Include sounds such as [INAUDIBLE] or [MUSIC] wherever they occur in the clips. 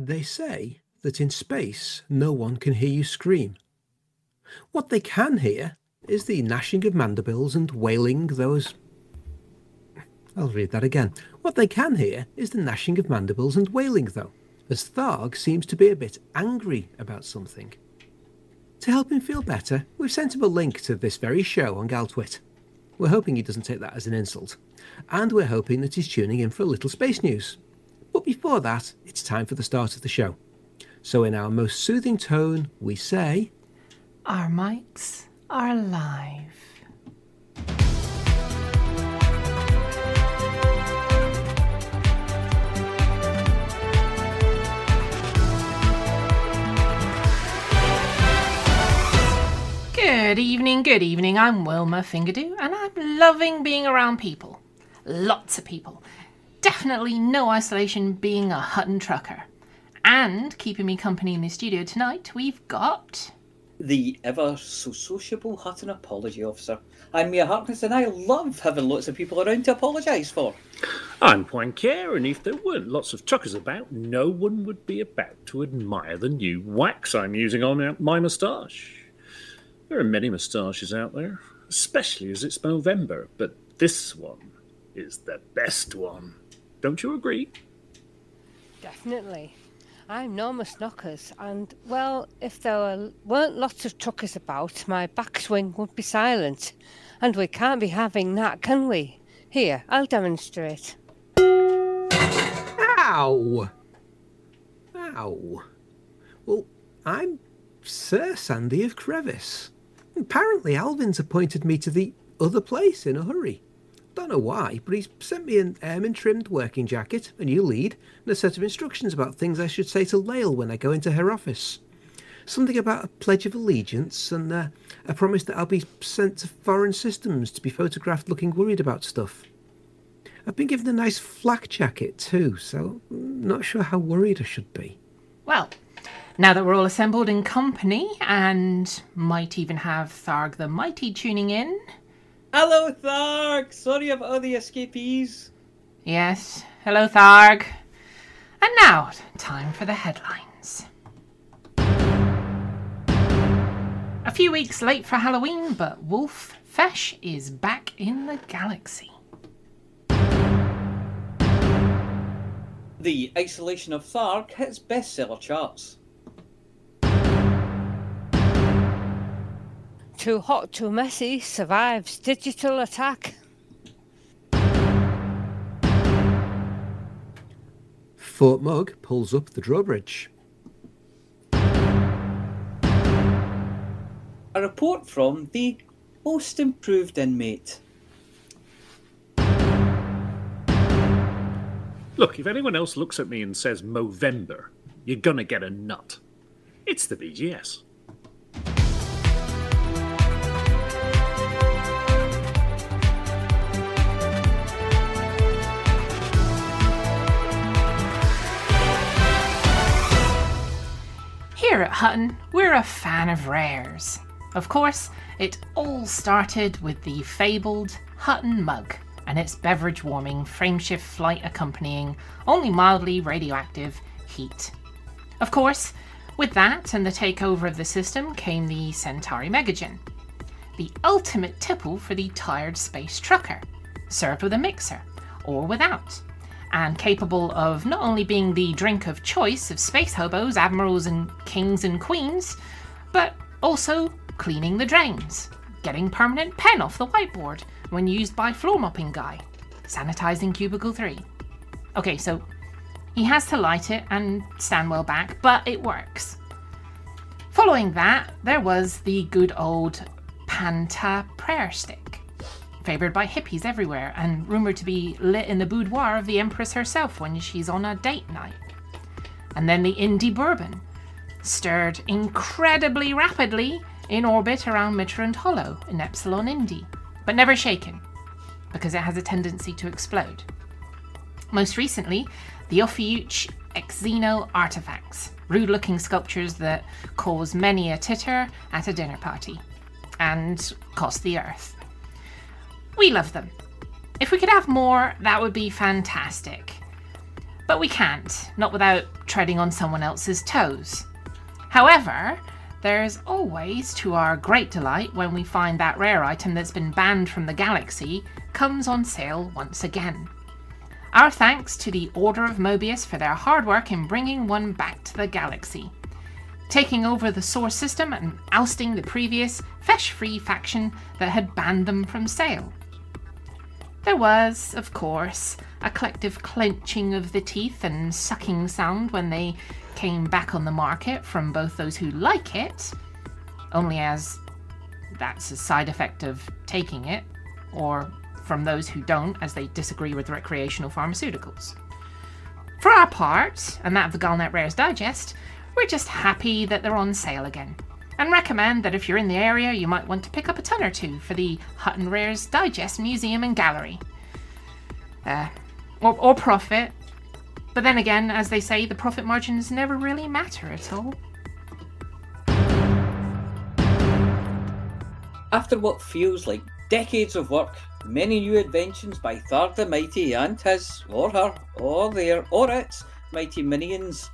They say that in space no one can hear you scream. What they can hear is the gnashing of mandibles and wailing those. I'll read that again. What they can hear is the gnashing of mandibles and wailing, though, as Tharg seems to be a bit angry about something. To help him feel better, we've sent him a link to this very show on Galtwit. We're hoping he doesn't take that as an insult, and we're hoping that he's tuning in for a little space news. But before that, it's time for the start of the show. So, in our most soothing tone, we say, Our mics are live. Good evening, good evening. I'm Wilma Fingerdew, and I'm loving being around people. Lots of people. Definitely no isolation being a Hutton trucker. And keeping me company in the studio tonight, we've got. the ever so sociable Hutton apology officer. I'm Mia Harkness, and I love having lots of people around to apologise for. I'm Poincaré, and if there weren't lots of truckers about, no one would be about to admire the new wax I'm using on my moustache. There are many moustaches out there, especially as it's Movember, but this one is the best one. Don't you agree? Definitely. I'm Norma Snockers, and well, if there were, weren't lots of truckers about, my backswing would be silent. And we can't be having that, can we? Here, I'll demonstrate. Ow! Ow. Well, I'm Sir Sandy of Crevice. Apparently, Alvin's appointed me to the other place in a hurry. Don't know why, but he's sent me an ermine trimmed working jacket, a new lead, and a set of instructions about things I should say to Lael when I go into her office. Something about a pledge of allegiance and uh, a promise that I'll be sent to foreign systems to be photographed looking worried about stuff. I've been given a nice flak jacket too, so I'm not sure how worried I should be. Well, now that we're all assembled in company and might even have Tharg the Mighty tuning in. Hello, Tharg! Sorry about all the escapees. Yes, hello, Tharg. And now, time for the headlines. A few weeks late for Halloween, but Wolf Fesh is back in the galaxy. The isolation of Tharg hits bestseller charts. Too hot, too messy survives digital attack. Fort Mug pulls up the drawbridge. A report from the most improved inmate. Look, if anyone else looks at me and says Movember, you're gonna get a nut. It's the BGS. Here at Hutton, we're a fan of rares. Of course, it all started with the fabled Hutton mug and its beverage warming frameshift flight accompanying only mildly radioactive heat. Of course, with that and the takeover of the system came the Centauri Mega Gin, the ultimate tipple for the tired space trucker, served with a mixer or without, and capable of not only being the drink of choice of space hobos, admirals, and kings and queens, but also cleaning the drains, getting permanent pen off the whiteboard when used by floor mopping guy, sanitizing cubicle 3. Okay, so he has to light it and stand well back, but it works. Following that, there was the good old Pantaa prayer stick, favoured by hippies everywhere and rumoured to be lit in the boudoir of the Empress herself when she's on a date night. And then the Indi Bourbon, stirred incredibly rapidly in orbit around Mitterand Hollow in Epsilon Indi, but never shaken, because it has a tendency to explode. Most recently, the Ophiuch Exino artifacts, rude looking sculptures that cause many a titter at a dinner party and cost the earth. We love them. If we could have more, that would be fantastic. But we can't, not without treading on someone else's toes. However, there's always, to our great delight, when we find that rare item that's been banned from the galaxy comes on sale once again. Our thanks to the Order of Mobius for their hard work in bringing one back to the galaxy, taking over the source system and ousting the previous Fesh Free faction that had banned them from sale. There was, of course, a collective clenching of the teeth and sucking sound when they came back on the market from both those who like it, only as that's a side effect of taking it, or from those who don't as they disagree with recreational pharmaceuticals. For our part, and that of the Galnet Rares Digest, we're just happy that they're on sale again, and recommend that if you're in the area, you might want to pick up a ton or two for the Hutton Rares Digest Museum and Gallery. Uh, or, or profit. But then again, as they say, the profit margins never really matter at all. After what feels like decades of work, many new inventions by Tharg the Mighty and his, or her, or their, or its mighty minions,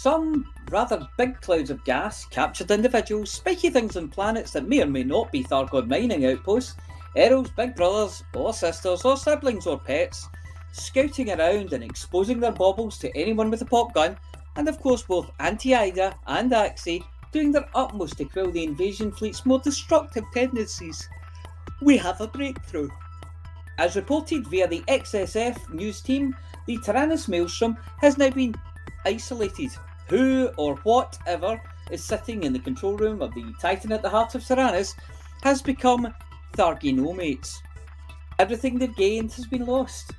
some rather big clouds of gas, captured individuals, spiky things on planets that may or may not be Thargoid mining outposts, Errol's big brothers, or sisters, or siblings, or pets, scouting around and exposing their baubles to anyone with a pop gun, and of course both Anti-Ida and Axie doing their utmost to quell the invasion fleet's more destructive tendencies. We have a breakthrough. As reported via the XSF news team, the Taranis Maelstrom has now been isolated. Who or whatever is sitting in the control room of the Titan at the heart of Taranis has become Tharginomates. Everything they've gained has been lost.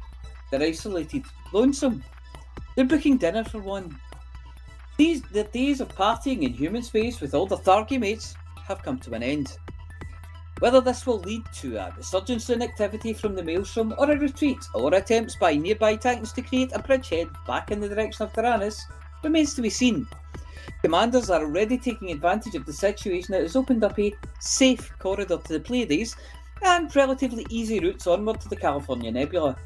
They're isolated, lonesome. They're booking dinner for one. These the days of partying in human space with all the Thargy mates have come to an end. Whether this will lead to a resurgence in activity from the Maelstrom or a retreat or attempts by nearby Titans to create a bridgehead back in the direction of Taranis remains to be seen. Commanders are already taking advantage of the situation that has opened up a safe corridor to the Pleiades and relatively easy routes onward to the California Nebula.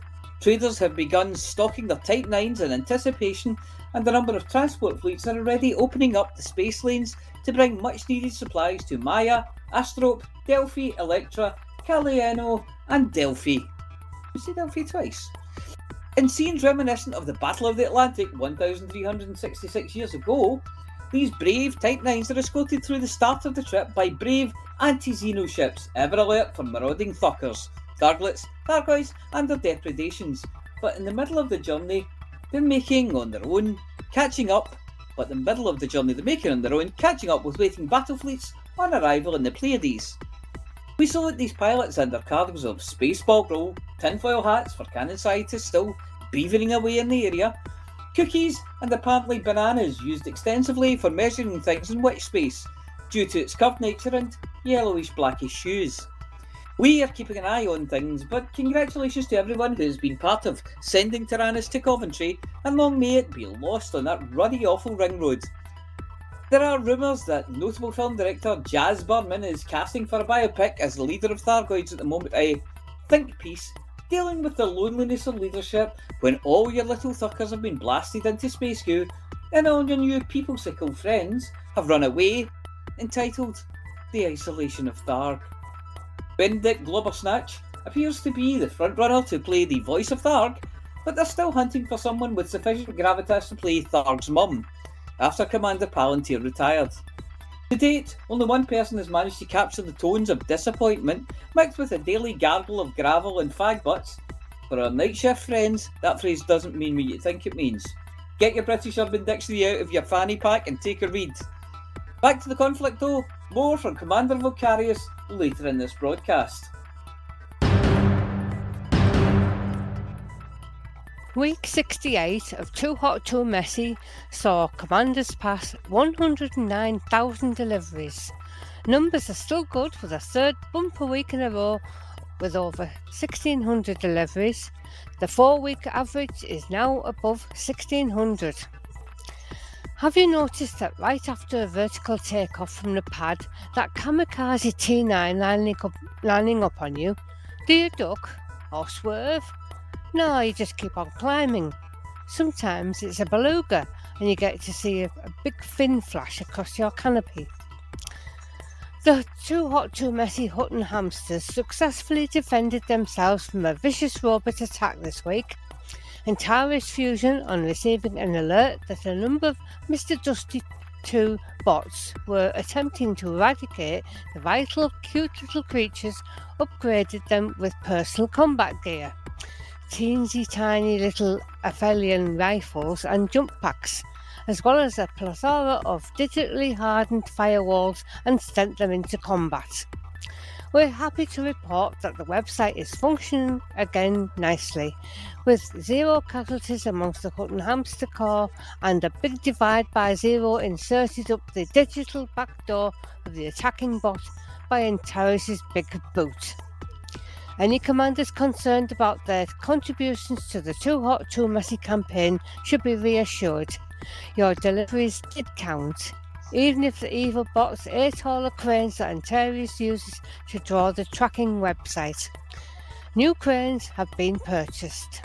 Traders have begun stocking their Type 9s in anticipation, and a number of transport fleets are already opening up the space lanes to bring much needed supplies to Maia, Astrope, Delphi, Electra, Celaeno, and Delphi. You say Delphi twice. In scenes reminiscent of the Battle of the Atlantic 1366 years ago, these brave Type 9s are escorted through the start of the trip by brave anti-Xeno ships, ever alert for marauding thuckers, Tharglets, Thargoids, and their depredations. But in the middle of the journey, they're making on their own, catching up, but in the middle of the journey they're making on their own, catching up with waiting battle fleets on arrival in the Pleiades. We that these pilots and their cargoes of spaceball roll, tinfoil hats for Canonn scientists still beavering away in the area, cookies, and apparently bananas used extensively for measuring things in wet space due to its curved nature and yellowish blackish hues. We are keeping an eye on things, but congratulations to everyone who has been part of sending Taranis to Coventry, and long may it be lost on that ruddy, awful ring road. There are rumours that notable film director Jazz Berman is casting for a biopic as the leader of Thargoids at the moment, a think piece dealing with the loneliness of leadership when all your little thuckers have been blasted into space goo and all your new people sickle friends have run away, entitled The Isolation of Tharg. Benedict Globbersnatch appears to be the frontrunner to play the voice of Tharg, but they're still hunting for someone with sufficient gravitas to play Tharg's mum, after Commander Palantir retired. To date, only one person has managed to capture the tones of disappointment mixed with a daily gargle of gravel and fag butts. For our night shift friends, that phrase doesn't mean what you think it means. Get your British Urban Dictionary out of your fanny pack and take a read. Back to the conflict though, more from Commander Vocarius later in this broadcast. Week 68 of Too Hot Too Messy saw Commanders pass 109,000 deliveries. Numbers are still good for the third bumper week in a row with over 1,600 deliveries. The four week average is now above 1,600. Have you noticed that right after a vertical takeoff from the pad, that kamikaze T9 landing up, landing up on you? Do you duck or swerve? No, you just keep on climbing. Sometimes it's a beluga and you get to see a, a big fin flash across your canopy. The too hot, too messy Hutton hamsters successfully defended themselves from a vicious robot attack this week, and Tyrus Fusion, on receiving an alert that a number of Mr. Dusty 2 bots were attempting to eradicate the vital, cute little creatures, upgraded them with personal combat gear. Teensy tiny little Aphelion rifles and jump packs as well as a plethora of digitally hardened firewalls and sent them into combat. We're happy to report that the website is functioning again nicely, with zero casualties amongst the Hutton hamster core and a big divide by zero inserted up the digital backdoor of the attacking bot by Antares' big boot. Any commanders concerned about their contributions to the Too Hot, Too Messy campaign should be reassured. Your deliveries did count, even if the evil bots ate all the cranes that Antares uses to draw the tracking website. New cranes have been purchased.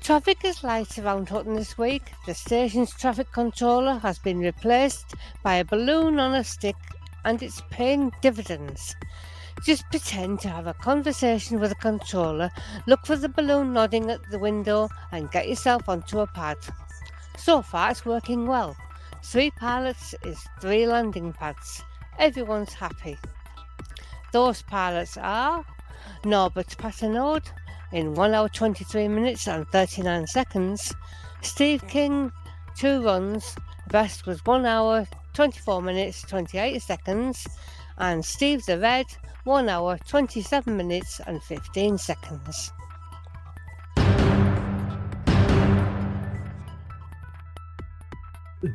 Traffic is light around Hutton this week. The station's traffic controller has been replaced by a balloon on a stick and it's paying dividends. Just pretend to have a conversation with a controller, look for the balloon nodding at the window, and get yourself onto a pad. So far, it's working well. Three pilots is three landing pads. Everyone's happy. Those pilots are Norbert Paternode in 1 hour 23 minutes and 39 seconds, Steve King, two runs, best was 1 hour 24 minutes 28 seconds, and Steve the Red, 1 hour 27 minutes and 15 seconds.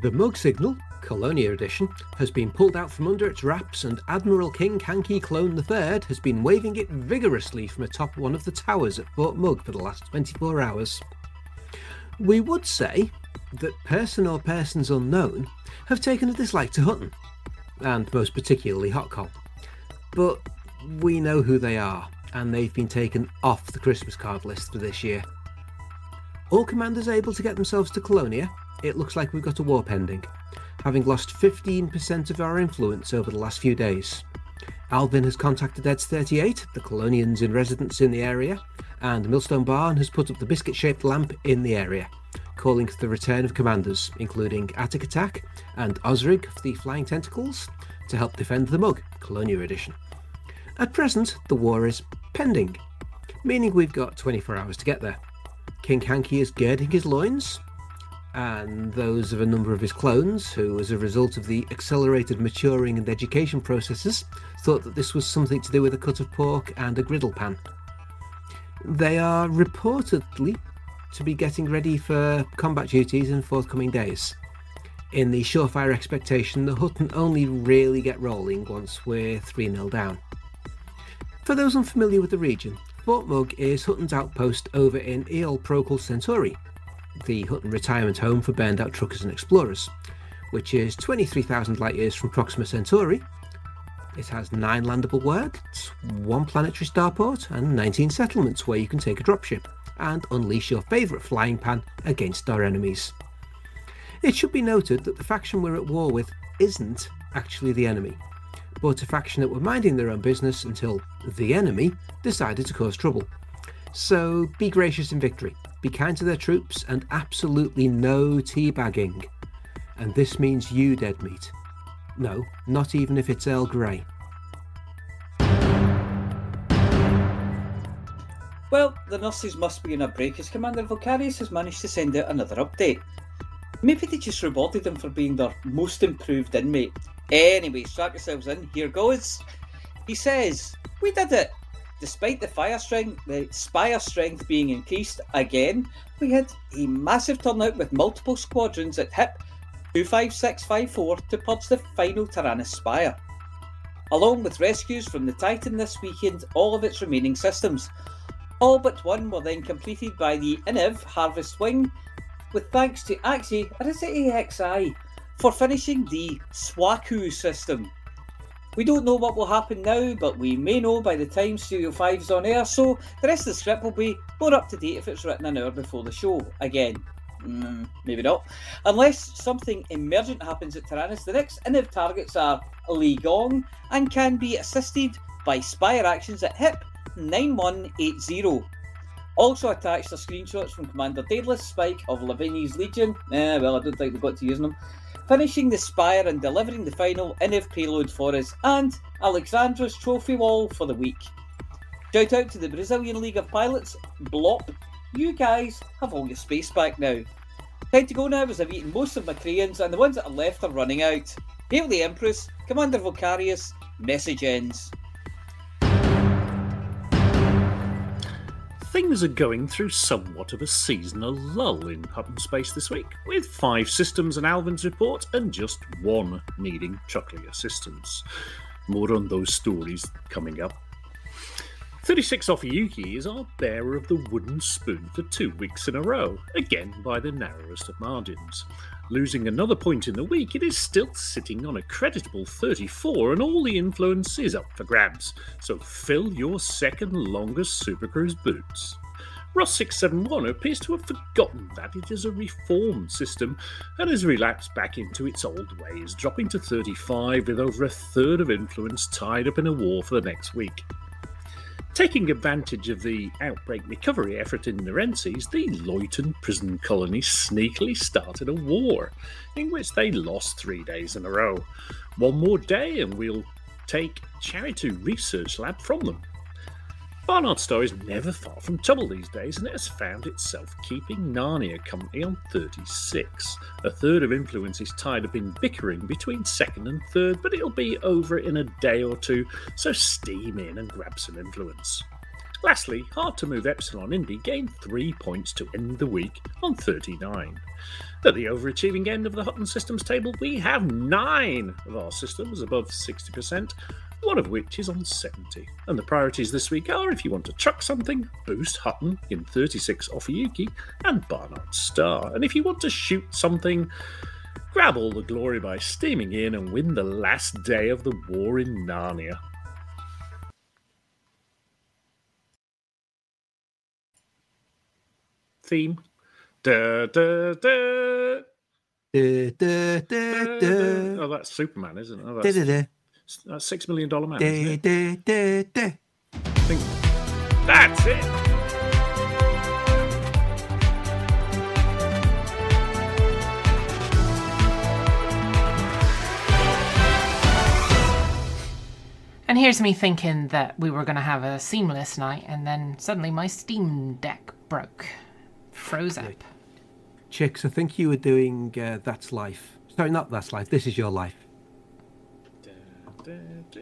The Mug Signal, Colonia Edition, has been pulled out from under its wraps, and Admiral King Kanki Clone III has been waving it vigorously from atop one of the towers at Fort Mug for the last 24 hours. We would say that person or persons unknown have taken a dislike to Hutton, and most particularly Hotcol. But we know who they are, and they've been taken off the Christmas card list for this year. All commanders able to get themselves to Colonia it looks like we've got a war pending, having lost 15% of our influence over the last few days. Alvin has contacted EDS 38, the Colonians in residence in the area, and Millstone Barn has put up the biscuit shaped lamp in the area, calling for the return of commanders, including Attic Attack and Osrig of the Flying Tentacles, to help defend the mug, Colonia Edition. At present, the war is pending, meaning we've got 24 hours to get there. King Hanky is girding his loins, and those of a number of his clones, who, as a result of the accelerated maturing and education processes, thought that this was something to do with a cut of pork and a griddle pan. They are reportedly to be getting ready for combat duties in forthcoming days. In the surefire expectation, the Hutton only really get rolling once we're 3 0 down. For those unfamiliar with the region, Fort Mug is Hutton's outpost over in Eol Procul Centauri, the Hutton retirement home for burned out truckers and explorers, which is 23,000 light years from Proxima Centauri. It has nine landable worlds, one planetary starport, and 19 settlements where you can take a dropship and unleash your favourite flying pan against our enemies. It should be noted that the faction we're at war with isn't actually the enemy, but a faction that were minding their own business until the enemy decided to cause trouble. So be gracious in victory be kind to their troops, and absolutely no teabagging. And this means you, dead meat. No, not even if it's Earl Grey. Well, the nurses must be in a break as Commander Vocarius has managed to send out another update. Maybe they just rewarded them for being their most improved inmate. Anyway, strap yourselves in, here goes. He says, We did it! Despite the fire strength, the spire strength being increased again, we had a massive turnout with multiple squadrons at HIP 25654 to purge the final Taranis Spire. Along with rescues from the Titan this weekend, all of its remaining systems. All but one were then completed by the INIV Harvest Wing, with thanks to Axie, or is it AXI, for finishing the SWAKU system. We don't know what will happen now, but we may know by the time Studio 5's on air, so the rest of the script will be more up to date if it's written an hour before the show. Again, mm, maybe not. Unless something emergent happens at Taranis, the next Inniv targets are Leigong and can be assisted by Spire actions at HIP 9180. Also attached are screenshots from Commander Daedalus Spike of Lavinia's Legion. Eh, well, I don't think we got to using them. Finishing the Spire and delivering the final Inniv payload for us, and Alexandra's trophy wall for the week. Shout out to the Brazilian League of Pilots, BLOP. You guys have all your space back now. Time to go now as I've eaten most of my crayons and the ones that are left are running out. Hail the Empress, Commander Vocarius, message ends. Things are going through somewhat of a seasonal lull in Hutton Space this week, with five systems and Alvin's report and just one needing truckling assistance. More on those stories coming up. 36 Ophiuchi is our bearer of the wooden spoon for two weeks in a row, again by the narrowest of margins. Losing another point in the week, it is still sitting on a creditable 34, and all the influence is up for grabs. So fill your second longest Supercruise boots. Ross 671 appears to have forgotten that it is a reformed system and has relapsed back into its old ways, dropping to 35 with over a third of influence tied up in a war for the next week. Taking advantage of the outbreak recovery effort in Nerences, the Leuton prison colony sneakily started a war, in which they lost three days in a row. One more day and we'll take Charitu Research Lab from them. Barnard Star is never far from trouble these days, and it has found itself keeping Narnia company on 36. A third of influence is tied up in bickering between second and third, but it'll be over in a day or two, so steam in and grab some influence. Lastly, hard to move Epsilon Indi gained three points to end the week on 39. At the overachieving end of the Hutton Systems table, we have nine of our systems above 60%, one of which is on 70. And the priorities this week are if you want to chuck something, boost Hutton in 36 Ophiuchi and Barnard Star. And if you want to shoot something, grab all the glory by steaming in and win the last day of the war in Narnia. Theme. Da, da, da, Da, da, da, da, da. Oh, that's Superman, isn't it? Oh, Da, that's, da, da. Six Million Dollar Man. isn't Da, it? da, da, da. I think that's it. And here's me thinking that we were going to have a seamless night, and then suddenly my Steam Deck broke. Froze up. Chicks, I think you were doing uh, That's Life. Sorry, not That's Life. This is Your Life.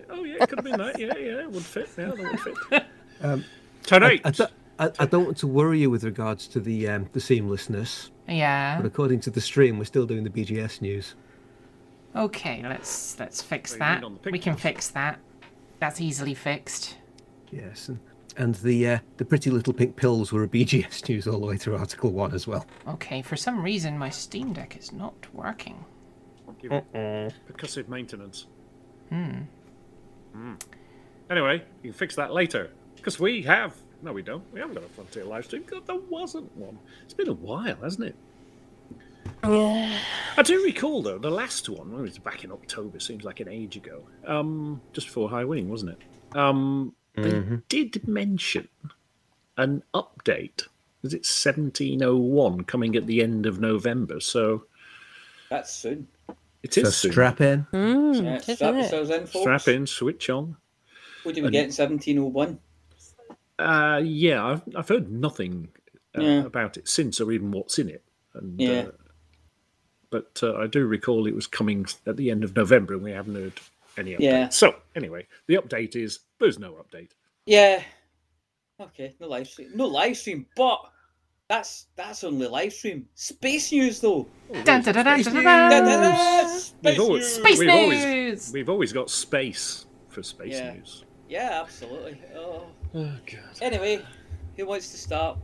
Oh yeah, it could have been that. Yeah, yeah, it would fit. Yeah, that would fit. [LAUGHS] Um, Tonight, I, don't- I, I don't want to worry you with regards to the um, the seamlessness, Yeah. but according to the stream, we're still doing the BGS news. Okay, let's let's fix So that. mean on the We can fix that. That's easily fixed. Yes, and, and the uh, the pretty little pink pills were a BGS [LAUGHS] news all the way through Article One as well. Okay, for some reason my Steam Deck is not working. give it percussive maintenance. Hmm. Anyway, you can fix that later because we have. No, we don't. We haven't got a Frontier live stream because there wasn't one. It's been a while, hasn't it? Yeah. I do recall though the last one. It was back in October. Seems like an age ago. Um, just before High Wing, wasn't it? Um, they did mention an update. Is it seventeen oh one coming at the end of November? So That's soon. It So strap in. Mm, Yeah, it is, strap yourselves in, folks. strap in, switch on. What do we And- get in 1701? Uh, yeah, I've I've heard nothing uh, Yeah. about it since, or even what's in it. And, Yeah. Uh, but uh, I do recall it was coming at the end of November, and we haven't heard any update. Yeah. So anyway, the update is there's no update. Yeah. Okay, no live stream. No live stream, but that's that's only live stream. Space news though. Dun, dun, dun, dun, Space! We've always, news. Space we've always we've always got space for space Yeah. news. Yeah, absolutely. Oh. Oh god. Anyway, who wants to start?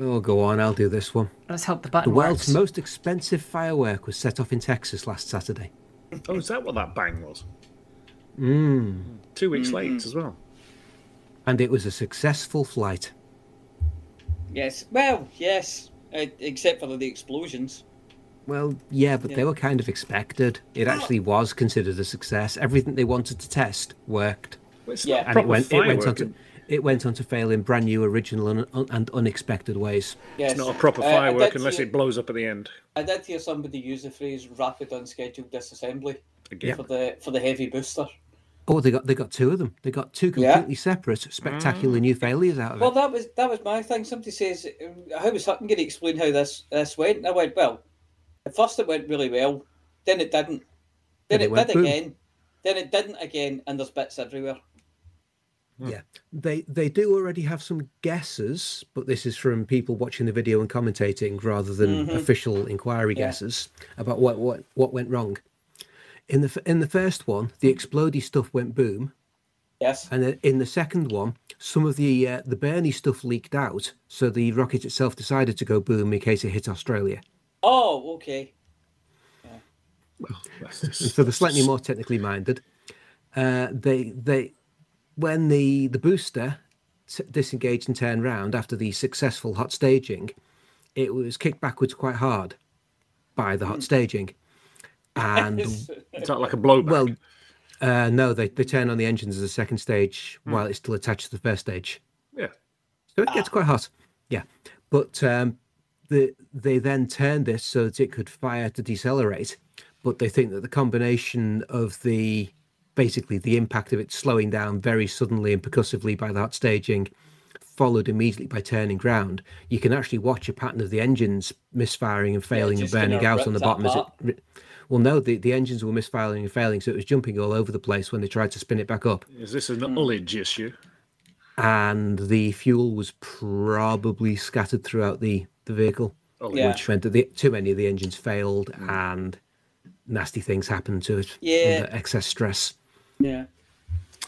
Oh, go on. I'll do this one. Let's hope the button. The world's works. most expensive firework was set off in Texas last Saturday. Oh, is that what that bang was? Mm. Two weeks Mhm. late as well. And it was a successful flight. Yes. Well, yes. Uh, except for the explosions. Well, yeah, but they were kind of expected. It actually was considered a success. Everything they wanted to test worked, Well, Yeah. and it went. It went on to. It went on to fail in brand new, original, and, and unexpected ways. Yes. It's not a proper Uh, firework did unless hear- it blows up at the end. I did hear somebody use the phrase "rapid unscheduled disassembly" Again. for the for the heavy booster. Oh, they got they got two of them. They got two Yeah. completely separate, spectacular mm. new failures out of Well, it. Well, that was that was my thing. Somebody says, um, "How was Hutton going to explain how this this went?" And I went, "Well, at first it went really well, then it didn't, then Then it it, did boom. again, then it didn't again, and there's bits everywhere." Hmm. Yeah, they they do already have some guesses, but this is from people watching the video and commentating rather than mm-hmm. official inquiry Yeah. guesses about what what what went wrong. In the in the first one, the explodey stuff went boom, Yes. and then in the second one, some of the uh, the Bernie stuff leaked out, so the rocket itself decided to go boom in case it hit Australia. Oh, okay. [LAUGHS] That's just- for the slightly more technically minded, uh, they they when the the booster t- disengaged and turned round after the successful hot staging, it was kicked backwards quite hard by the hot staging, and Is that like a blowback? well, uh, no, they they turn on the engines as a second stage while it's still attached to the first stage. yeah. So it gets quite hot. Yeah. But um, the, they then turned this so that it could fire to decelerate. But they think that the combination of the basically the impact of it slowing down very suddenly and percussively by that staging, followed immediately by turning ground, you can actually watch a pattern of the engines misfiring and failing and gonna burning out on the that bottom as it. Apart. ri- Well, no, the, the engines were misfiring and failing, so it was jumping all over the place when they tried to spin it back up. Is this an Hmm. ullage issue? and the fuel was probably scattered throughout the, the vehicle, Oh, Yeah. which meant that the, too many of the engines failed and nasty things happened to it Yeah. under excess stress. Yeah.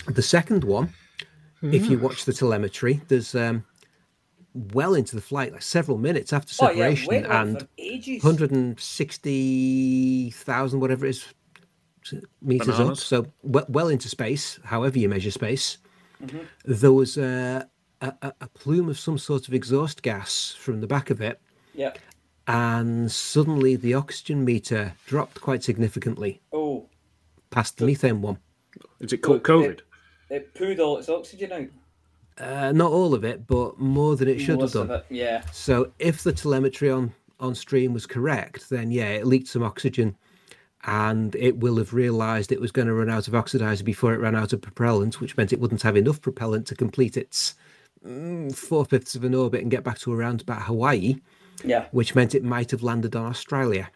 The second one, if you watch the telemetry, there's um, well into the flight, like several minutes after Oh yeah. separation, and for ages. 160,000, whatever it is, meters up. So well, well into space, however you measure space. Mm-hmm. There was a, a, a- a plume of some sort of exhaust gas from the back of it, Yeah. and suddenly the oxygen meter dropped quite significantly Oh, past the methane one. Is it called Well, COVID? it pooed all its oxygen out. Uh, not all of it, but more than it should have done. of it. Yeah. So if the telemetry on on stream was correct, then yeah, it leaked some oxygen, and it will have realised it was going to run out of oxidizer before it ran out of propellant, which meant it wouldn't have enough propellant to complete its mm, four fifths of an orbit and get back to around about Hawaii, Yeah. which meant it might have landed on Australia.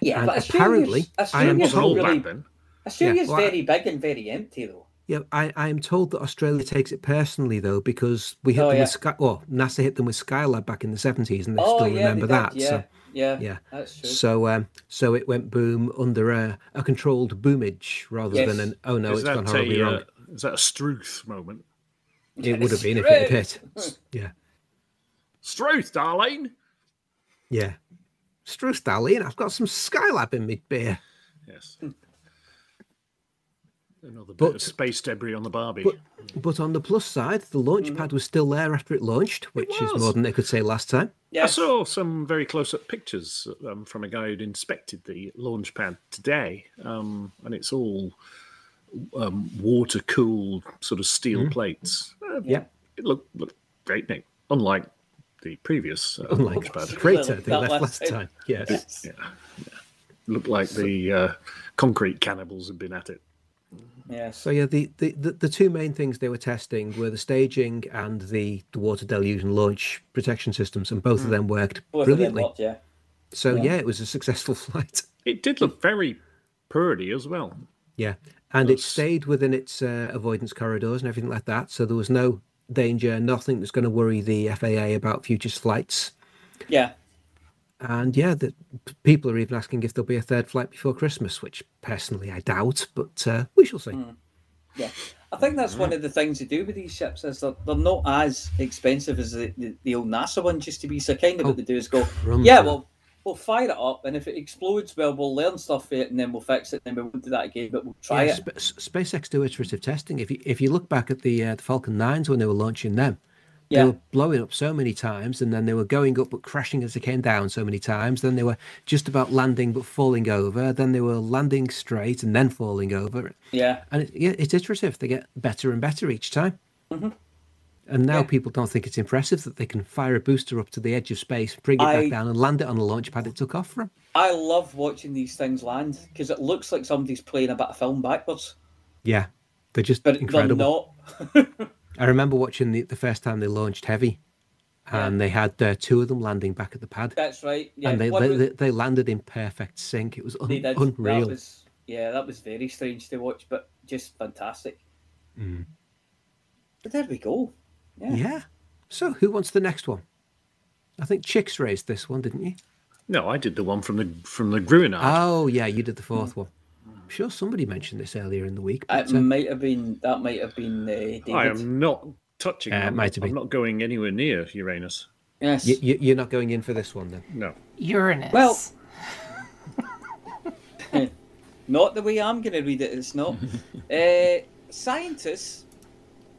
Yeah. And but apparently, Australia's, I am told- really, back then. Australia's well, I- very big and very empty though. Yeah, I, I am told that Australia takes it personally though, because we hit Oh, them yeah. with Sky, well, NASA hit them with Skylab back in the seventies, and they oh still yeah, remember they that. Yeah. So yeah. yeah. That's true. So, um, so it went boom under a, a controlled boomage rather Yes. than an oh no, is, it's gone horribly a, wrong. uh, is that a Struth moment? it would have been if it had hit. [LAUGHS] Yeah, Struth, darling! yeah. Struth, Darlene, I've got some Skylab in me beer. Yes. Another bit But- of space debris on the Barbie. But, but on the plus side, the launch pad was still there after it launched, which is more than they could say last time. I Yes. saw some very close-up pictures um, from a guy who'd inspected the launch pad today, um, and it's all um, water-cooled sort of steel plates. Uh, Yeah. it looked looked great, Nick. Unlike the previous uh, Unlike launch pad, the crater they left last last time. time. Yes. Yes. yeah, yeah. looked like the uh, concrete cannibals had been at it. Yes. So yeah, the, the, the, the two main things they were testing were the staging and the, the water deluge and launch protection systems, and both of them worked Both of them brilliantly. worked, yeah. So yeah, it was a successful [LAUGHS] flight. It did look very purdy as well. Yeah, and it That's- stayed within its uh, avoidance corridors and everything like that. So there was no danger, nothing that's going to worry the FAA about future flights. Yeah. And yeah, the people are even asking if there'll be a third flight before Christmas, which personally I doubt, but uh, we shall see. Yeah, I think that's one of the things to do with these ships is they're, they're not as expensive as the, the, the old NASA ones used to be. So kind of what they do is go, yeah, well, we'll fire it up, and if it explodes, well, we'll learn stuff from it, and then we'll fix it, and then we won't do that again, but we'll try Yeah, it. Sp- SpaceX do iterative testing. If you if you look back at the uh, the Falcon Nines when they were launching them, they were blowing up so many times, and then they were going up but crashing as they came down so many times. Then they were just about landing but falling over. Then they were landing straight and then falling over. Yeah. And it, yeah, it's iterative. They get better and better each time. Mm-hmm. And now Yeah. people don't think it's impressive that they can fire a booster up to the edge of space, bring it I- back down, and land it on the launch pad it took off from. I love watching these things land because it looks like somebody's playing a bit of film backwards, Yeah, they're just but incredible. they're not. [LAUGHS] I remember watching the, the first time they launched Heavy, and they had uh, two of them landing back at the pad, That's right. Yeah, and they, they, was- they they landed in perfect sync. It was un- unreal. That was, yeah, that was very strange to watch, but just fantastic. Mm. But there we go. Yeah. Yeah. So who wants the next one? I think Chicks raised this one, didn't you? No, I did the one from the from the Grauniad. Oh yeah, you did the fourth one. I'm sure somebody mentioned this earlier in the week. It But, uh, might have been that might have been uh, David. I am not touching. Uh, it I'm, might have been. I'm not going anywhere near Uranus. Yes. you, you, you're not going in for this one then. No. Uranus. Well- [LAUGHS] Not the way I'm going to read it. It's not. uh, [LAUGHS] scientists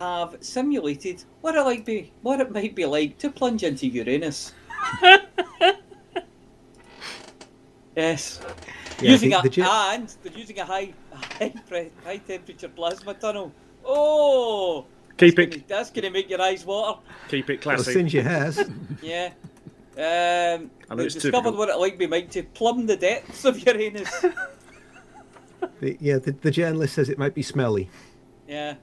have simulated what it like be what it might be like to plunge into Uranus. [LAUGHS] yes. Yeah, using the- a the ge- and they're using a high high, pre- high temperature plasma tunnel. Oh, Keep that's it- Gonna, that's going to make your eyes water. Keep it classy. Well, classy. singe your hairs. [LAUGHS] Yeah. Um, And they discovered typical. what it like be Mike to plumb the depths of Uranus. [LAUGHS] the, yeah, the, the journalist says it might be smelly yeah.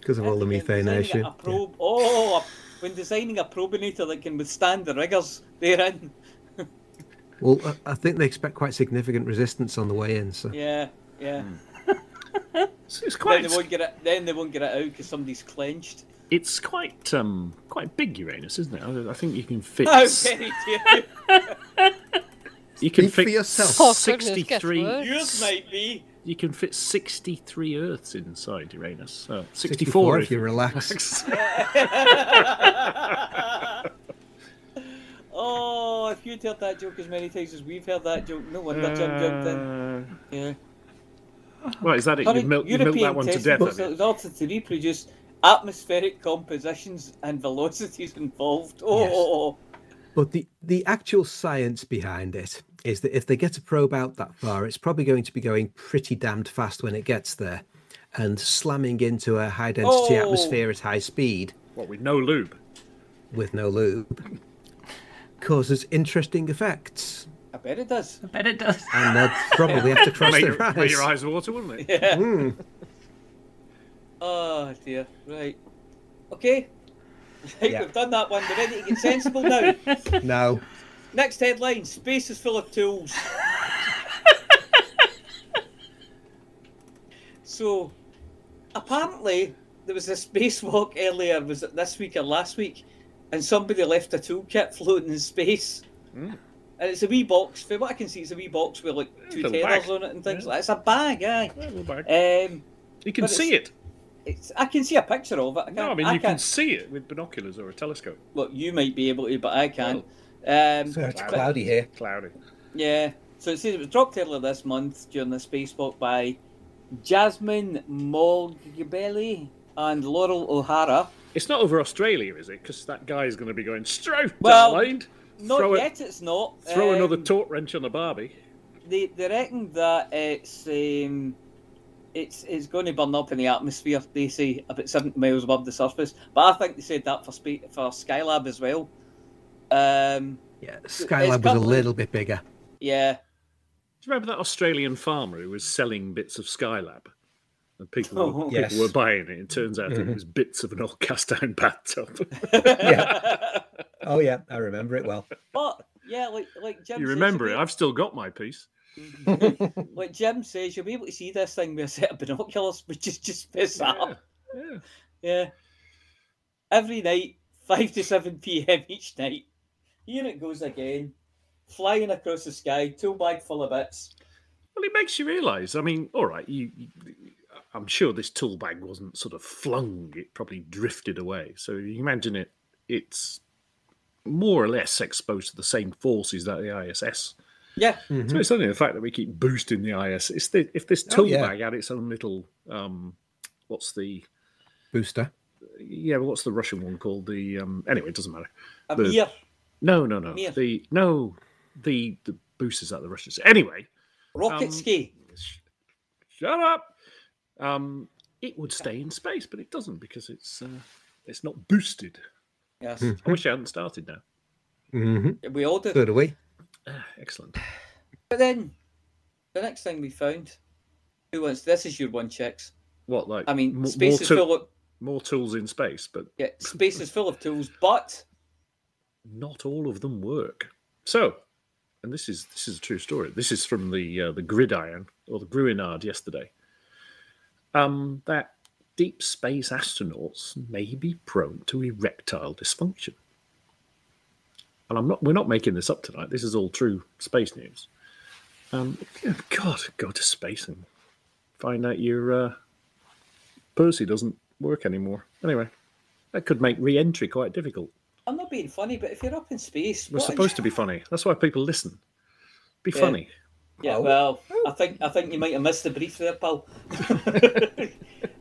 because of all the When designing methanation. A probe. Oh, when designing a probinator that can withstand the rigors therein. Well, I- I think they expect quite significant resistance on the way in. So Yeah, yeah. [LAUGHS] It's, it's Then quite. they won't get it. Then they won't get it out because somebody's clenched. It's quite um quite big Uranus, isn't it? I, I think you can fit. [LAUGHS] How s- very dare you can Speak for fit yourself. Oh, goodness, guess sixty-three. what? Yours might be. You can fit sixty-three Earths inside Uranus. Uh, 64 Sixty-four if you relax. [LAUGHS] Oh, if you'd heard that joke as many times as we've heard that joke, no wonder Jim jumped in. Uh, Yeah. well, is that it? You Current milk, you milk that one to death. testicles have you? in order to reproduce atmospheric compositions and velocities involved. Oh, But the, the actual science behind it is that if they get a probe out that far, it's probably going to be going pretty damned fast when it gets there and slamming into a high density Oh. atmosphere at high speed What with no lube? with no lube causes interesting effects. I bet it does. I bet it does. And they'll [LAUGHS] probably have to cross Make their your, eyes. make your eyes water, wouldn't it? Yeah. Hmm. [LAUGHS] Oh dear. Right. Okay. Right, Yeah. we've done that one. We're ready to get sensible now. [LAUGHS] No. Next headline: Space is full of tools. so, apparently, there was a spacewalk earlier. Was it this week or last week? And somebody left a toolkit [LAUGHS] floating in space. Mm. And it's a wee box. From what I can see, it's a wee box with like two Little tethers bag. on it and things. Yeah. like that. It's a bag, aye. Yeah, well, back. Um, you can see it. it's, I can see a picture of it. I can't, No, I mean you can can't- see it with binoculars or a telescope. Well, you might be able to, but I can't. Oh. Um, So it's but- cloudy here. Cloudy. Yeah. So it says it was dropped earlier this month during the spacewalk by Jasmin Moghbeli and Loral O'Hara. It's not over Australia, is it? Because that guy's going to be going straight Well, line. Not throw yet, it's not. A, throw another Um, torque wrench on the Barbie. They they reckon that it's um, it's it's going to burn up in the atmosphere. They say about seventy miles above the surface. But I think they said that for spa- for Skylab as well. Um, Yeah, Skylab was a little bit bigger. yeah. Do you remember that Australian farmer who was selling bits of Skylab? And people, were, Oh, people yes. were buying it. It turns out it Mhm. was bits of an old [LAUGHS] cast iron bathtub. [LAUGHS] Oh yeah, I remember it well. But yeah, like like Jim you remember you'll it? be- I've still got my piece. [LAUGHS] like Jim says, you'll be able to see this thing with a set of binoculars, which is just bizarre. Yeah. yeah. Yeah. Every night, 5 to 7 p.m. each night. Here it goes again. Flying across the sky, tool bag full of bits. Well, it makes you realise. I mean, all right, you, you, I'm sure this tool bag wasn't sort of flung; it probably drifted away. So you imagine it. It's more or less exposed to the same forces that the ISS. Yeah, So it's only the fact that we keep boosting the ISS. It's the, if this Oh, tool yeah. bag had its own little, um, what's the Booster. yeah, but what's the Russian one called? The um, anyway, it doesn't matter. a The- mere No, no, no. Mir. The no, the the boosters that the Russians. Anyway, rocket Um, ski. sh- shut up. Um, it would stay in space, but it doesn't because it's uh, it's not boosted. Yes, I wish I hadn't started now. Mm-hmm. we all do. So do we. Ah, excellent. But then, the next thing we found, who wants this? Is your one checks? What like? I mean, mo- space more, is tool- full of more tools in space, but yeah, space is full of tools, but [LAUGHS] not all of them work. So, and this is this is a true story. This is from the uh, the gridiron or the Grauniad yesterday. Um, that deep space astronauts may be prone to erectile dysfunction. And I'm not. We're not making this up tonight. This is all true space news. Um, God, go to space and find out your uh, Percy doesn't work anymore. Anyway, that could make re-entry quite difficult. I'm not being funny. But if you're up in space, We're supposed to be funny. That's why people listen. Be Yeah. funny. Yeah, Oh. well, I think I think you might have missed the brief there, pal. [LAUGHS]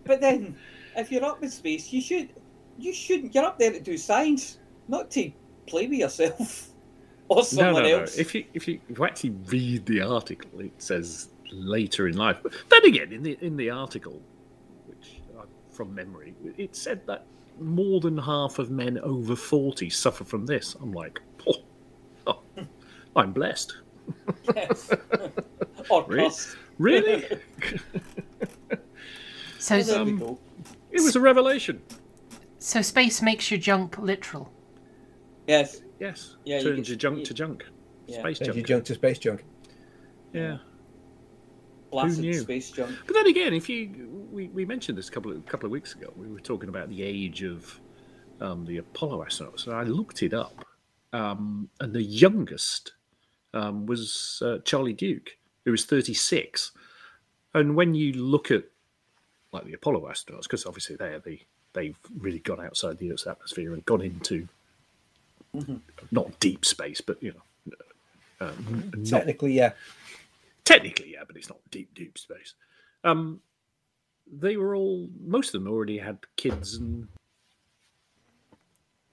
but then, if you're up in space, you should you shouldn't. You're up there to do science, not to play with yourself [LAUGHS] or No, someone no, no. else. If you if you, if you actually read the article, it says later in life. But then again, in the in the article, which uh, from memory, it said that more than half of men over forty suffer from this. I'm like, oh, oh I'm blessed. Yes. [LAUGHS] or Really? Really? [LAUGHS] So, Well, there we Um, go. it was a revelation. so space makes your junk literal. Yes. Yes. Yeah, you Turns your junk you- to junk. Yeah. Space Change junk. your junk to space junk. Yeah. Blasted knew? space junk. But then again, if you we, we mentioned this a couple of couple of weeks ago, we were talking about the age of um, the Apollo astronauts, and I looked it up, um, and the youngest um, was uh, Charlie Duke, who was 36. And when you look at like the Apollo astronauts, because obviously they're the they've really gone outside the Earth's atmosphere and gone into not deep space, but you know, um, not Technically, yeah. Technically, yeah, but it's not deep, deep space. Um, they were all, most of them already had kids, and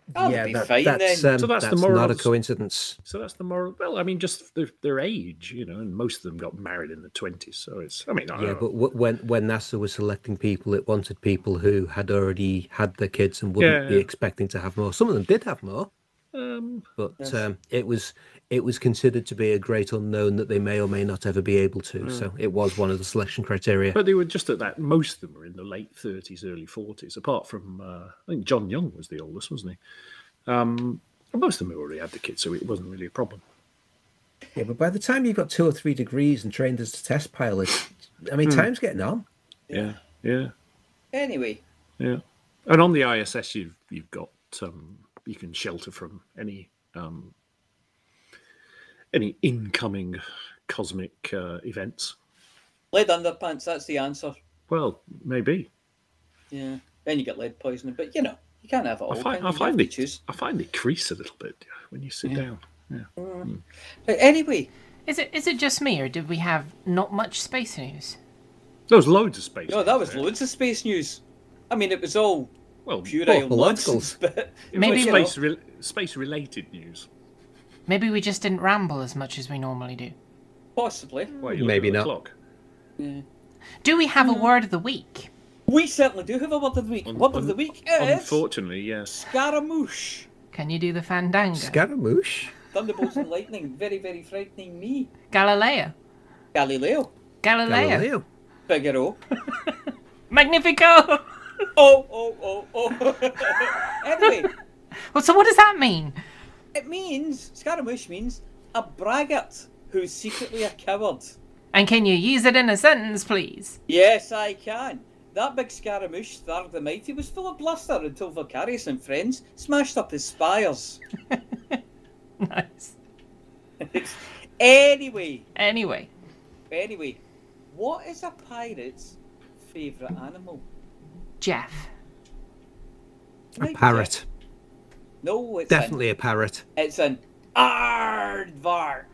That'll yeah, be that- fine that's, then. um, So that's the moral not a of the s- coincidence. so that's the moral. Well, I mean, just their, their age, you know, and most of them got married in the twenties. So it's, I mean, I Yeah, don't but know. w- when when NASA was selecting people, it wanted people who had already had their kids and wouldn't be expecting to have more. Some of them did have more, um, but Yes. um, it was it was considered to be a great unknown that they may or may not ever be able to. So it was one of the selection criteria. but they were just at that. Most of them were in the late thirties, early forties. Apart from, uh, I think John Young was the oldest, wasn't he? Um, most of them were already had the kids, so it wasn't really a problem. yeah, but by the time you've got two or three degrees and trained as a test pilot, I mean, time's getting on. Yeah, yeah. Anyway, Yeah, and on the ISS, you've you've got um, you can shelter from any um, any incoming cosmic uh, events. lead underpants. That's the answer. Well, maybe Yeah. Then you get lead poisoning, but you know you can't have it all. I find can I you? You find have they choose. I find they crease a little bit when you sit Yeah. down. Yeah. But anyway, Is it is it just me, or did we have not much space news? There was loads of space. no, that news was there. loads of space news. I mean, it was all Well, puerile Awful nonsense, [LAUGHS] but it was Maybe- you know, space re- space related news. Maybe we just didn't ramble as much as we normally do. possibly. Why, you Maybe look at the not. Clock. Yeah. Do we have a hmm. word of the week? We certainly do have a word of the week. Un- word of the week is Unfortunately, yes. Scaramouche. Can you do the fandango? Scaramouche. Thunderbolts and lightning, very, very frightening me. Galileo. Galileo, Galileo. Galileo. Figaro. [LAUGHS] Magnifico. [LAUGHS] Oh, oh, oh, oh. [LAUGHS] anyway, well, so what does that mean? It means, Scaramouche means a braggart who's secretly a coward. And can you use it in a sentence, please? Yes, I can. That big Scaramouche, Thar the Mighty, was full of bluster until Vicarious and friends smashed up his spires. [LAUGHS] Nice. [LAUGHS] anyway, Anyway, anyway, what is a pirate's favourite animal? Jeff. A parrot. Jeff. No, it's Definitely a parrot. It's an aardvark.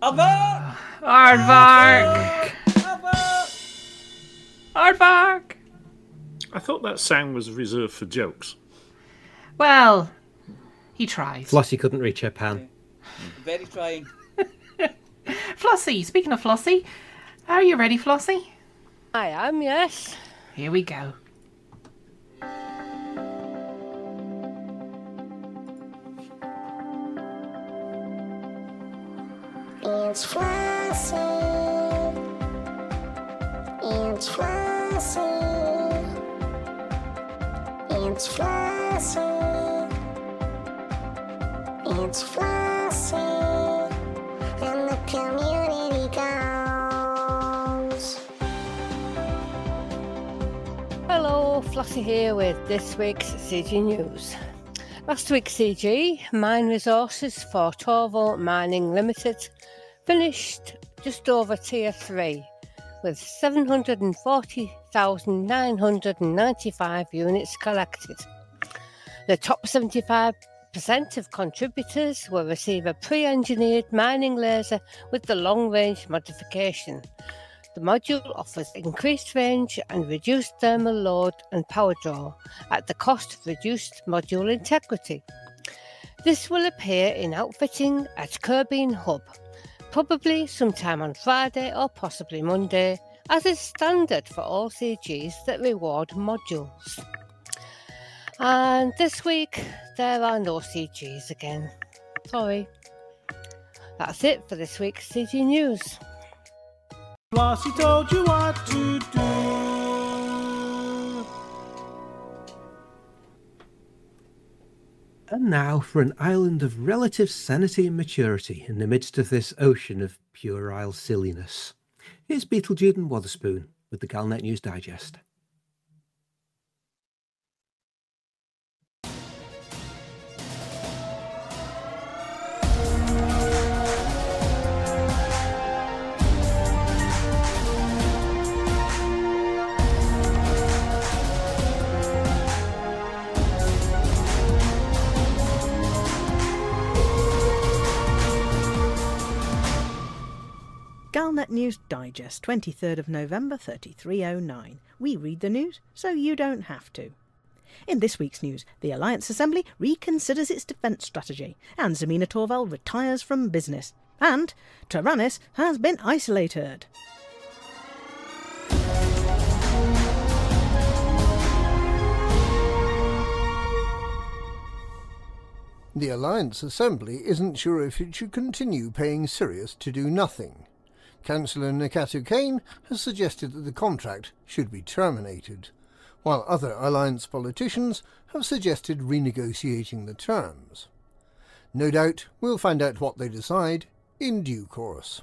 Ah, aardvark. Aardvark! Aardvark. Aardvark! I thought that sound was reserved for jokes. Well, he tried. Flossie couldn't reach her pan. Very trying. [LAUGHS] Flossie, speaking of Flossie, are you ready, Flossie? I am, yes. Here we go. It's Flossie. It's Flossie. It's Flossie. It's Flossie. And the community goes. Hello, Flossie here with this week's CG News. Last week's CG, mine resources for Torval Mining Limited, finished just over tier 3 with 740,995 units collected. The top 75% of contributors will receive a pre engineered mining laser with the long range modification. The module offers increased range and reduced thermal load and power draw at the cost of reduced module integrity. This will appear in outfitting at Kerbine Hub, probably sometime on Friday or possibly Monday, as is standard for all CGs that reward modules. And this week, there are no CGs again. Sorry. That's it for this week's CG News. Flossie told you what to do. And now for an island of relative sanity and maturity in the midst of this ocean of puerile silliness. Here's Beetlejude and Witherspoon with the Galnet News Digest. Galnet News Digest, 23rd of November 3309. We read the news so you don't have to. In this week's news, the Alliance Assembly reconsiders its defence strategy, and Zemina Torval retires from business, and Taranis has been isolated. The Alliance Assembly isn't sure if it should continue paying Sirius to do nothing. Councillor Nakato Kaine has suggested that the contract should be terminated, while other Alliance politicians have suggested renegotiating the terms. No doubt we'll find out what they decide in due course.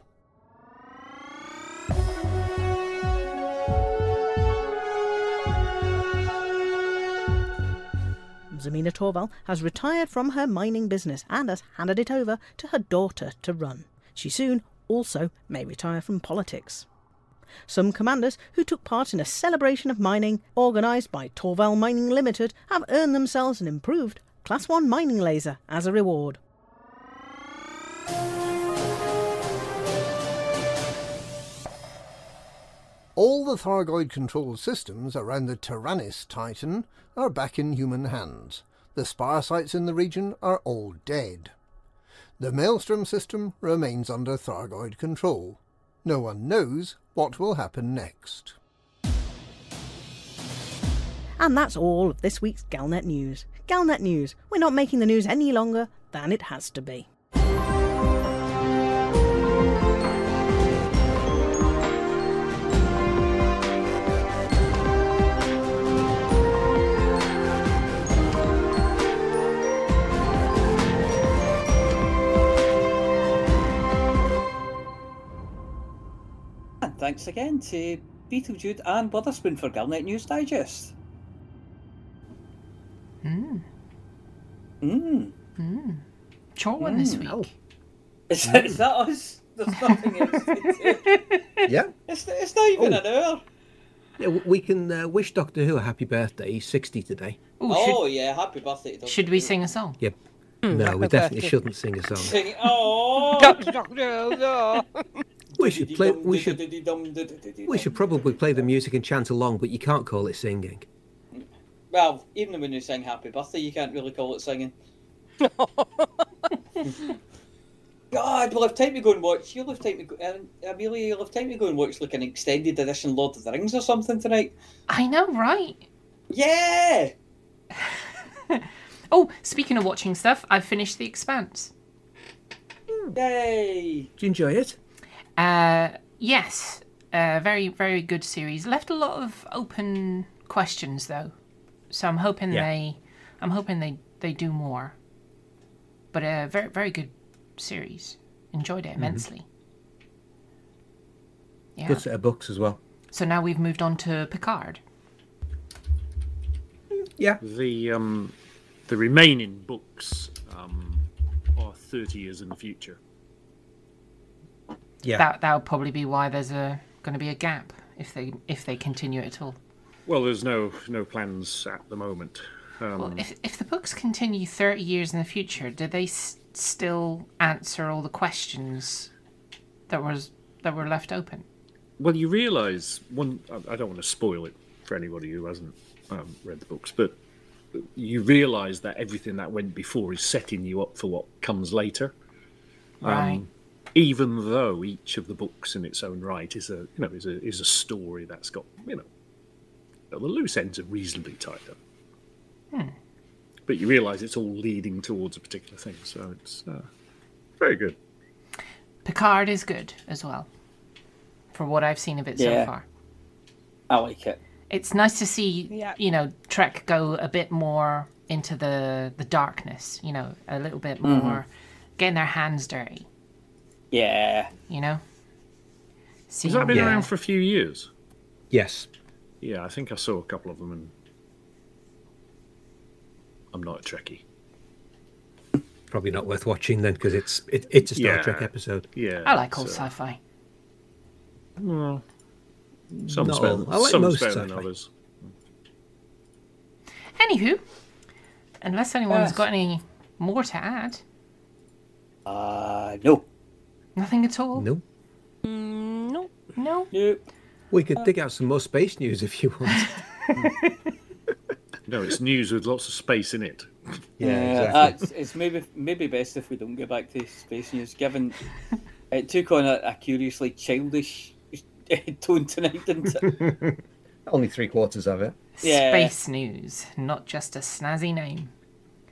Zemina Torval has retired from her mining business and has handed it over to her daughter to run. She soon also may retire from politics. Some commanders who took part in a celebration of mining organised by Torval Mining Limited have earned themselves an improved Class 1 mining laser as a reward. All the Thargoid control systems around the Taranis Titan are back in human hands. The spire sites in the region are all dead. The Maelstrom system remains under Thargoid control. No one knows what will happen next. And that's all of this week's Galnet News. Galnet News, we're not making the news any longer than it has to be. Thanks again to Beetlejude and Witherspoon for Galnet News Digest. Mmm. Mmm. Mmm. Short one this Mm. week. Oh. [LAUGHS] Is, that- is that us? There's nothing else to do. [LAUGHS] Yeah. It's, it's not even Oh. an hour. Yeah, we can uh, wish Doctor Who a happy birthday. He's 60 today. Ooh, oh should, yeah, happy birthday Doctor should we Who. sing a song? Yep. no, we definitely birthday. shouldn't sing a song. Sing Oh. [LAUGHS] Doctor, Doctor, no. We should play. We should. We should probably play the music and chant along, but you can't call it singing. Well, even when you sing happy birthday, you can't really call it singing. [LAUGHS] God, we'll have time to go and watch. You'll have time to go. Uh, Amelia, you'll have time to go and watch like an extended edition Lord of the Rings or something tonight. I know, right? Yeah. [LAUGHS] Oh, speaking of watching stuff, I've finished The Expanse. Yay. Do you enjoy it? Uh, yes, uh, very very good series. Left a lot of open questions though, so I'm hoping Yeah. they, I'm hoping they they do more. But a very very good series. Enjoyed it immensely. Yeah. Good set of books as well. So now we've moved on to Picard. Yeah. The um, the remaining books um, are thirty years in the future. Yeah. That that would probably be why there's a going to be a gap if they if they continue it at all. Well, there's no no plans at the moment. Um, Well, if if the books continue thirty years in the future, do they s- still answer all the questions that was that were left open? Well, you realise one. I- I don't want to spoil it for anybody who hasn't um, read the books, but you realise that everything that went before is setting you up for what comes later. Right. Even though each of the books in its own right is a you know is a is a story that's got you know the loose ends are reasonably tied up. But you realise it's all leading towards a particular thing, so it's uh, very good. Picard is good as well, for what I've seen of it Yeah. so far. I like it. It's nice to see, Yeah. you know, Trek go a bit more into the the darkness. You know, a little bit more, getting their hands dirty. Yeah. You know. Has Seeing that been the- around for a few years? Yes. Yeah, I think I saw a couple of them, and I'm not a Trekkie. Probably not worth watching then because it's it, it's a Star Yeah. Trek episode. Yeah, I like old so- sci-fi. Well, some's Not better, all. I like some's most better than sci-fi. others. Anywho, unless anyone's Yes. got any more to add, Uh, no. Nothing at all. Mm, no. no. No. No. We could uh, dig out some more space news if you want. [LAUGHS] No, it's news with lots of space in it. yeah, uh, uh, it's, it's maybe maybe best if we don't get back to space news, given [LAUGHS] it took on a, a curiously childish [LAUGHS] tone tonight, didn't it? Only three quarters of it. Yeah. Space news, not just a snazzy name.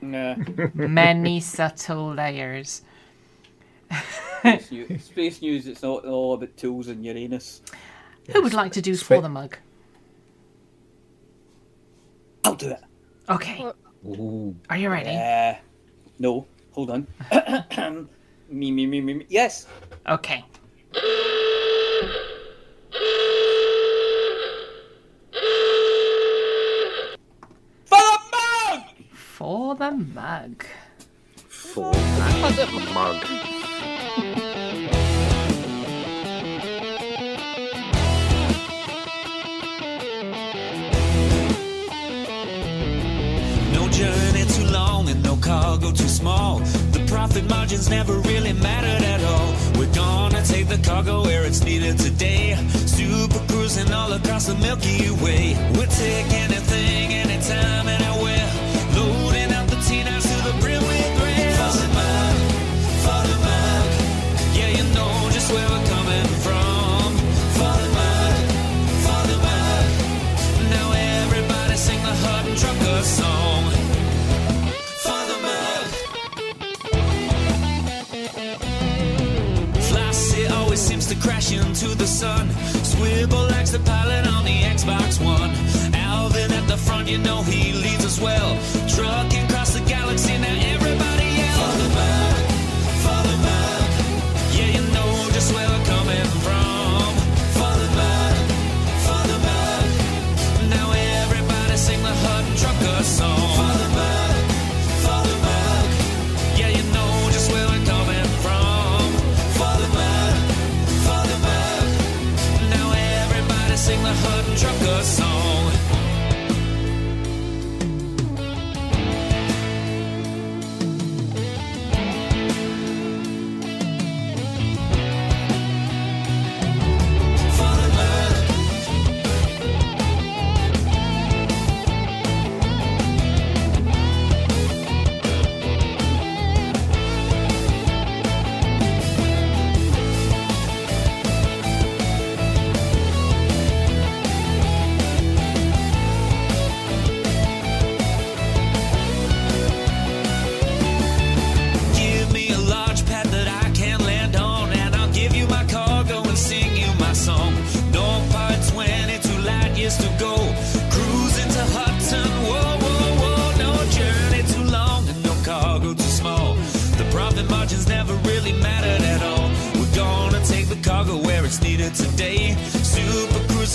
Nah. Many subtle layers. Space, [LAUGHS] news, space news. It's not all about tools and Uranus. Who would like to do Spa- for the mug? I'll do it. Okay. Ooh. Are you ready? Uh, no, hold on. [COUGHS] me, me, me, me, me. Yes. Okay. For the mug! For the mug. For that mug. Too small. The profit margins never really mattered at all. We're gonna take the cargo where it's needed today. Super cruising all across the Milky Way. We'll take anything, anytime, anywhere. Sun.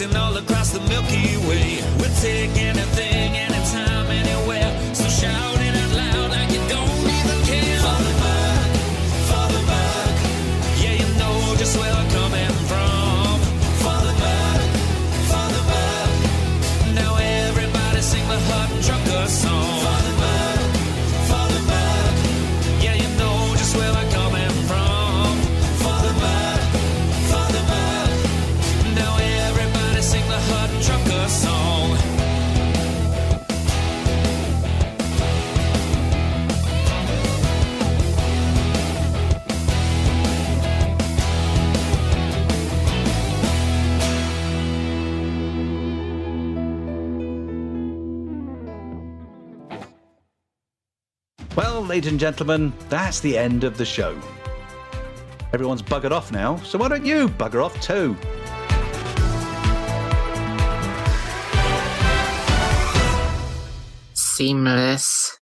racing all across the Milky Way. We're taking ladies and gentlemen, that's the end of the show. Everyone's buggered off now, so why don't you bugger off too? Seamless.